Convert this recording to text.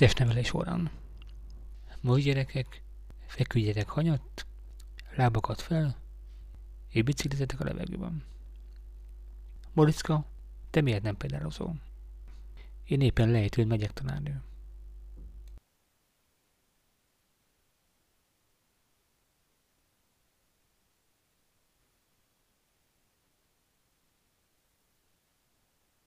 Testnevelés során Most gyerekek, feküdjetek hanyat, lábakat fel, és biciklizetek a levegőben. Moricka, te miért nem pedálozol? Én éppen lejtőn megyek tanárnő.